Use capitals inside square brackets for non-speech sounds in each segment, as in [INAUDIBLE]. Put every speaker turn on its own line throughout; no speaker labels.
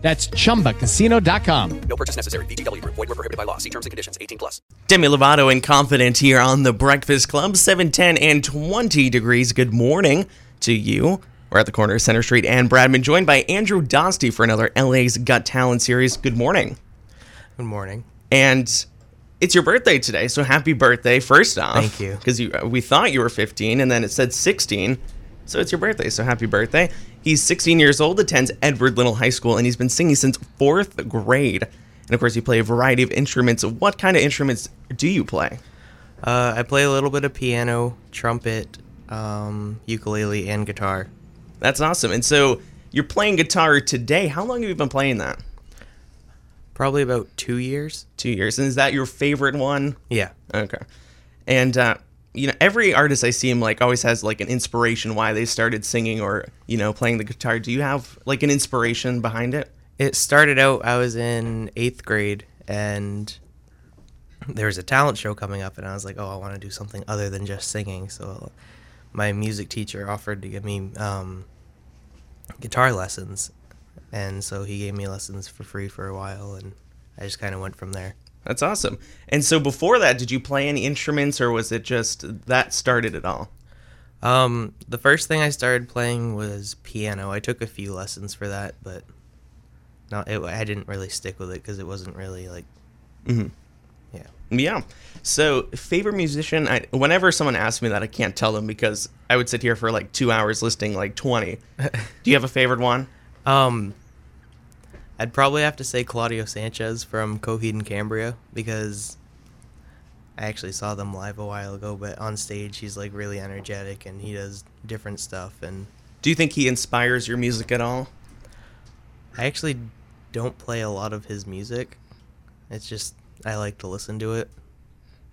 That's chumbacasino.com.
No purchase necessary. VGW Group. Void were prohibited by law. See terms and conditions. 18 plus.
Demi Lovato and Confident here on the Breakfast Club, 7, 10, and 20 degrees. Good morning to you. We're at the corner of Center Street and Bradman, joined by Andrew Dostie for another LA's Got Talent series. Good morning.
Good morning.
And it's your birthday today, so happy birthday, first off.
Thank you.
Because you, we thought you were 15, and then it said 16. So it's your birthday, so happy birthday. He's 16 years old, attends Edward Little High School, and he's been singing since fourth grade. And of course, you play a variety of instruments. What kind of instruments do you play?
Uh, I play a little bit of piano, trumpet, um, ukulele, and guitar.
That's awesome. And so you're playing guitar today. How long have you been playing that?
Probably about two years.
Two years. And is that your favorite one?
Yeah.
Okay. And uh, you know, every artist I see him like always has like an inspiration why they started singing or you know playing the guitar. Do you have like an inspiration behind it?
It started out, I was in eighth grade, and there was a talent show coming up, and I was like, oh, I want to do something other than just singing. So my music teacher offered to give me um, guitar lessons, and so he gave me lessons for free for a while, and I just kind of went from there.
That's awesome. And so before that, did you play any instruments or was it just that started it all?
Um, the first thing I started playing was piano. I took a few lessons for that, but no, it, I didn't really stick with it because it wasn't really like,
Mhm.
yeah.
Yeah. So, favorite musician, I, whenever someone asks me that, I can't tell them because I would sit here for like two hours listing like 20. [LAUGHS] Do you have a favorite one?
Um, I'd probably have to say Claudio Sanchez from Coheed and Cambria because I actually saw them live a while ago, but on stage he's like really energetic and he does different stuff and
Do you think he inspires your music at all?
I actually don't play a lot of his music. It's just I like to listen to it.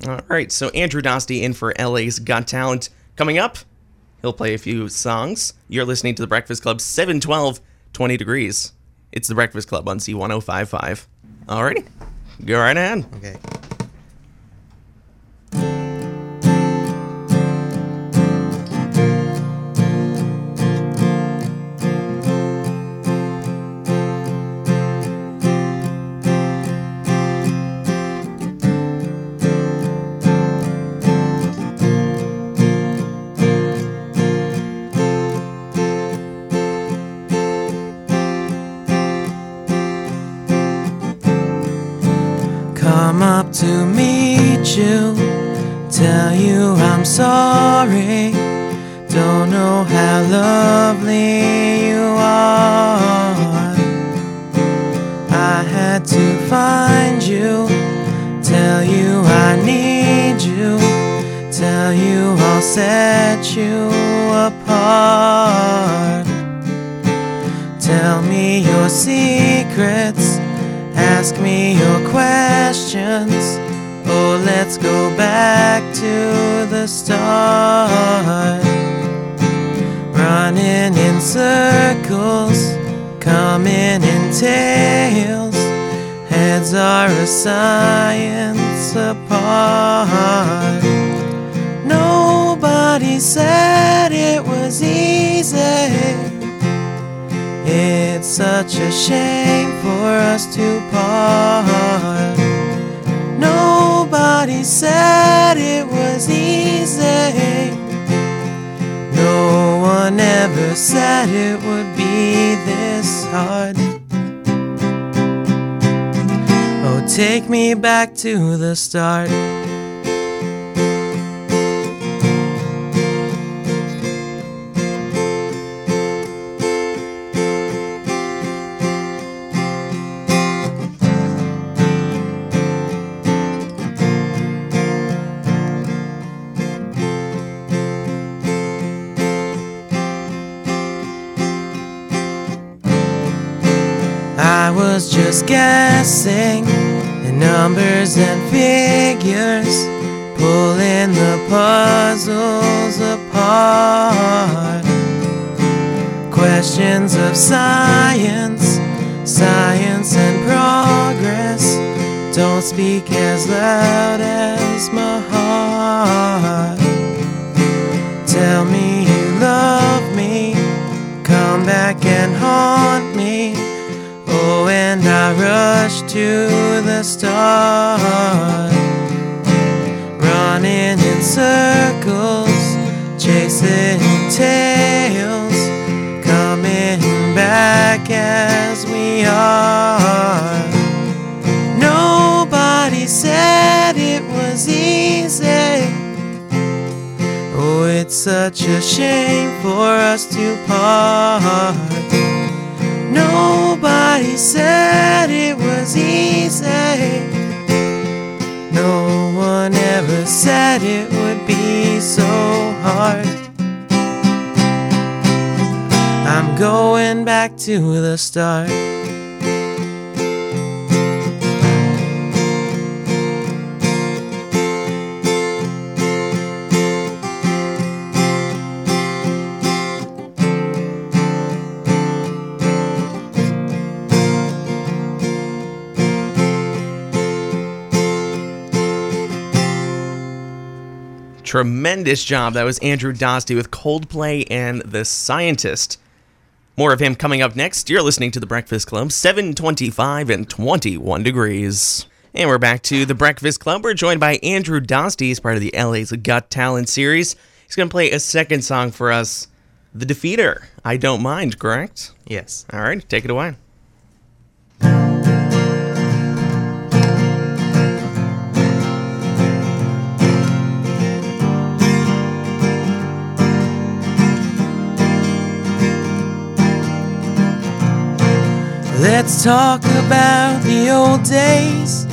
All right. So, Andrew Dostie in for LA's Got Talent. Coming up, he'll play a few songs. You're listening to The Breakfast Club, 712, 20 degrees. It's The Breakfast Club on Z1055. All righty. Go right ahead.
Okay. Come up to meet you, tell you I'm sorry. Don't know how lovely you are. I had to find you, tell you I need you, tell you I'll set you apart. Tell me your secrets. Ask me your questions. Oh, let's go back to the start. Running in circles, coming in tails. Heads are a science apart. Nobody said it was easy. It's such a shame for us to part. Nobody said it was easy. No one ever said it would be this hard. Oh, take me back to the start. Just guessing in numbers and figures, pulling the puzzles apart. Questions of science, science and progress don't speak as loud as to the start, running in circles, chasing tails, coming back as we are. Nobody said it was easy. Oh, it's such a shame for us to part. Nobody said easy. No one ever said it would be so hard. I'm going back to the start.
Tremendous job. That was Andrew Dostie with Coldplay and The Scientist. More of him coming up next. You're listening to The Breakfast Club, 725 and 21 degrees. And we're back to The Breakfast Club. We're joined by Andrew Dostie as part of the LA's Got Talent series. He's going to play a second song for us, The Defeater. I Don't Mind, correct?
Yes.
All right, take it away.
Let's talk about the old days.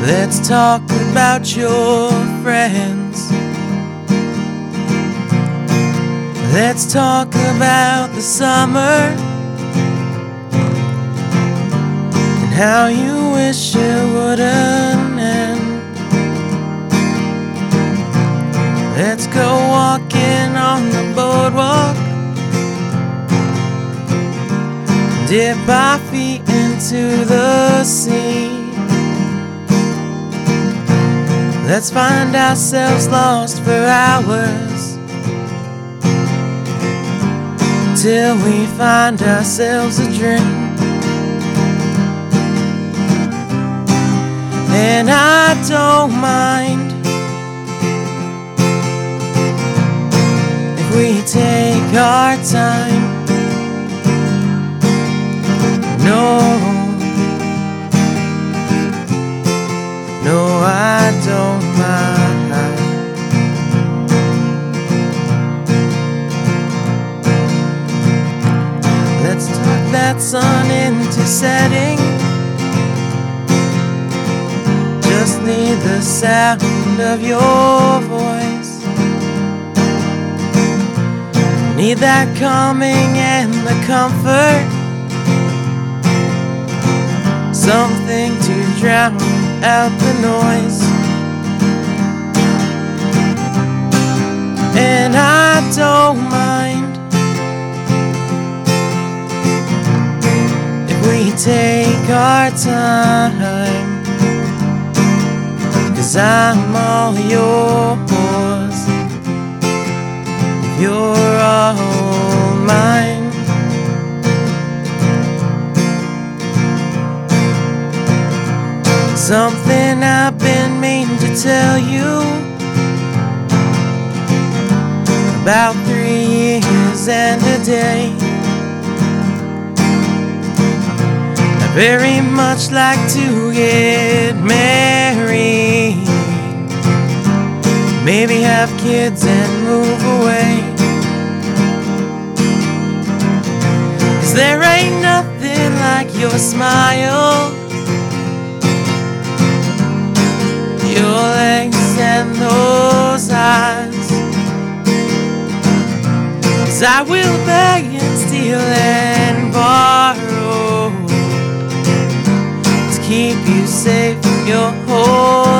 Let's talk about your friends. Let's talk about the summer and how you wish it wouldn't end. Let's go walking on the boardwalk. Dip our feet into the sea. Let's find ourselves lost for hours. Till we find ourselves a dream. And I don't mind if we take our time. No, no, I don't mind. Let's talk that sun into setting. Just need the sound of your voice. Need that calming and the comfort. Something to drown out the noise. And I don't mind if we take our time. Cause I'm all yours. If you're Something I've been meaning to tell you about three years and a day. I very much like to get married, maybe have kids and move away. Cause there ain't nothing like your smile. Your legs and those eyes. Cause I will beg and steal and borrow to keep you safe your whole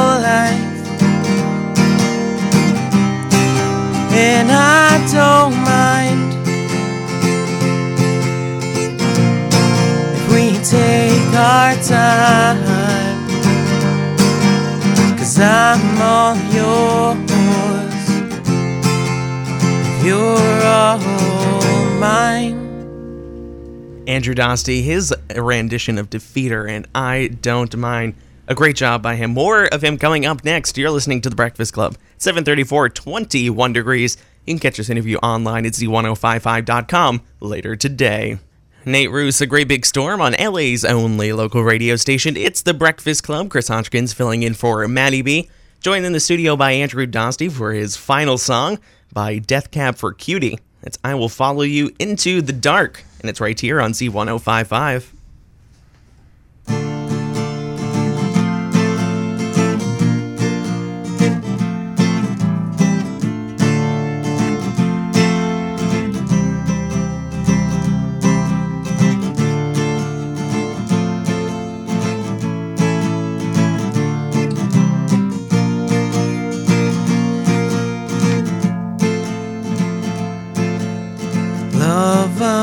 Cause I'm all yours. You're all mine.
Andrew Dostie, his rendition of Defeater, and I Don't Mind. A great job by him. More of him coming up next. You're listening to The Breakfast Club. 734, 21 degrees. You can catch this interview online at z1055.com later today. Nate Ruess, A Great Big Storm on LA's only local radio station. It's The Breakfast Club. Chris Hodgkins filling in for Maddie B. Joined in the studio by Andrew Dostie for his final song by Death Cab for Cutie. It's I Will Follow You Into the Dark, and it's right here on Z1055.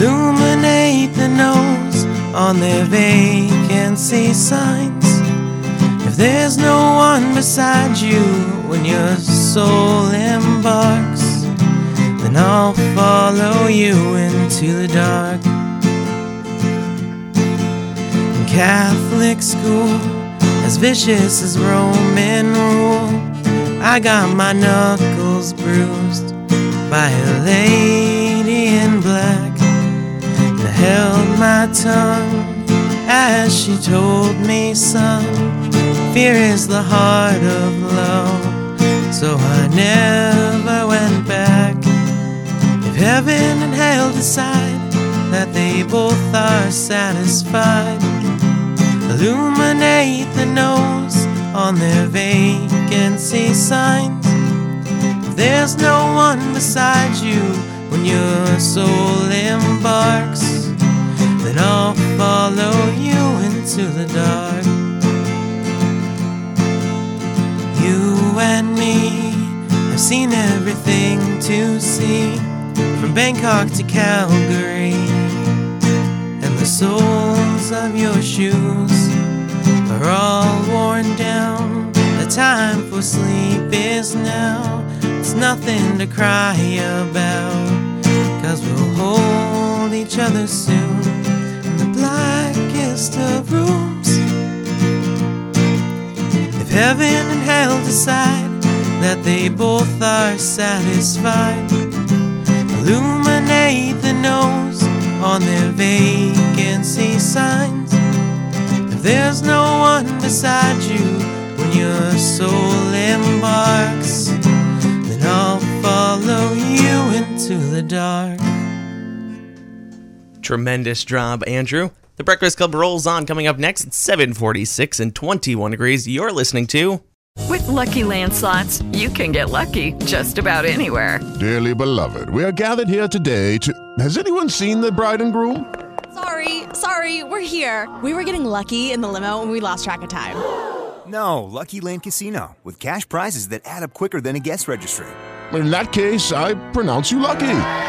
illuminate the nose on their vacancy signs. If there's no one beside you when your soul embarks, then I'll follow you into the dark. In Catholic school, as vicious as Roman rule. I got my knuckles bruised by a lady in black. Held my tongue as she told me, son, fear is the heart of love. So I never went back. If heaven and hell decide that they both are satisfied, illuminate the nose on their vacancy signs. If there's no one beside you when your soul embarks, then I'll follow you into the dark. You and me have seen everything to see, from Bangkok to Calgary, and the soles of your shoes are all worn down. The time for sleep is now. It's nothing to cry about. Cause we'll hold each other soon of rooms. If heaven and hell decide that they both are satisfied, illuminate the nose on their vacancy signs. If there's no one beside you when your soul embarks, then I'll follow you into the dark.
Tremendous job, Andrew. The Breakfast Club rolls on coming up next at 746 and 21 degrees. You're listening to
With Lucky Land slots, you can get lucky just about anywhere.
Dearly beloved, we are gathered here today to. Has anyone seen the bride and groom?
Sorry, sorry, we're here. We were getting lucky in the limo and we lost track of time.
No, Lucky Land Casino, with cash prizes that add up quicker than a guest registry.
In that case, I pronounce you lucky.